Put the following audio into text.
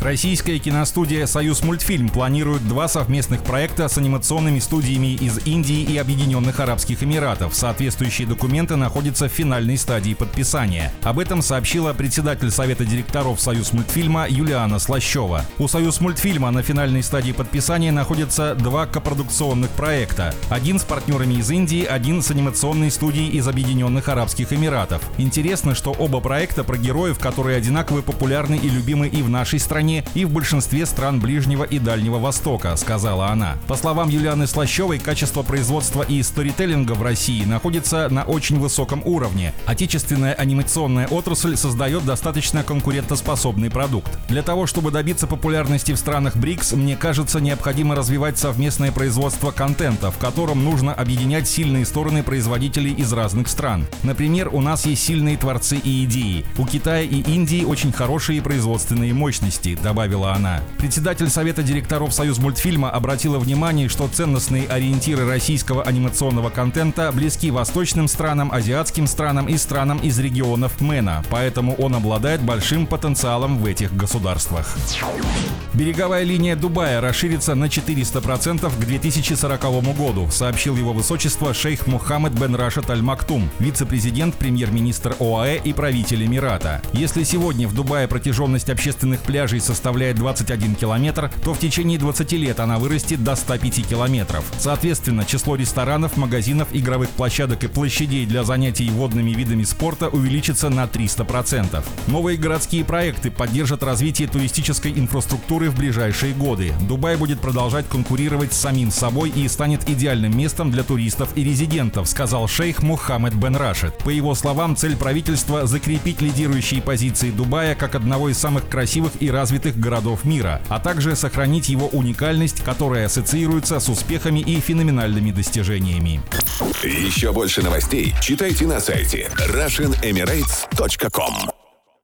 Российская киностудия «Союз мультфильм» планирует два совместных проекта с анимационными студиями из Индии и Объединенных Арабских Эмиратов. Соответствующие документы находятся в финальной стадии подписания. Об этом сообщила председатель Совета директоров «Союз мультфильма» Юлиана Слащева. У «Союз мультфильма» на финальной стадии подписания находятся два копродукционных проекта. Один с партнерами из Индии, один с анимационной студией из Объединенных Арабских Эмиратов. Интересно, что оба проекта про героев, которые одинаково популярны и любимы и в нашей стране, стране и в большинстве стран Ближнего и Дальнего Востока, сказала она. По словам Юлианы Слащевой, качество производства и сторителлинга в России находится на очень высоком уровне. Отечественная анимационная отрасль создает достаточно конкурентоспособный продукт. Для того, чтобы добиться популярности в странах БРИКС, мне кажется, необходимо развивать совместное производство контента, в котором нужно объединять сильные стороны производителей из разных стран. Например, у нас есть сильные творцы и идеи. У Китая и Индии очень хорошие производственные мощности, добавила она. Председатель Совета директоров Союз мультфильма обратила внимание, что ценностные ориентиры российского анимационного контента близки восточным странам, азиатским странам и странам из регионов МЭНа, поэтому он обладает большим потенциалом в этих государствах. Береговая линия Дубая расширится на 400% к 2040 году, сообщил его высочество шейх Мухаммед бен Рашид Аль Мактум, вице-президент, премьер-министр ОАЭ и правитель Эмирата. Если сегодня в Дубае протяженность общественных пляжей составляет 21 километр, то в течение 20 лет она вырастет до 105 километров. Соответственно, число ресторанов, магазинов, игровых площадок и площадей для занятий водными видами спорта увеличится на 300%. Новые городские проекты поддержат развитие туристической инфраструктуры в ближайшие годы. Дубай будет продолжать конкурировать с самим собой и станет идеальным местом для туристов и резидентов, сказал шейх Мухаммед бен Рашид. По его словам, цель правительства – закрепить лидирующие позиции Дубая как одного из самых красивых и развитых развитых городов мира, а также сохранить его уникальность, которая ассоциируется с успехами и феноменальными достижениями. Еще больше новостей читайте на сайте RussianEmirates.com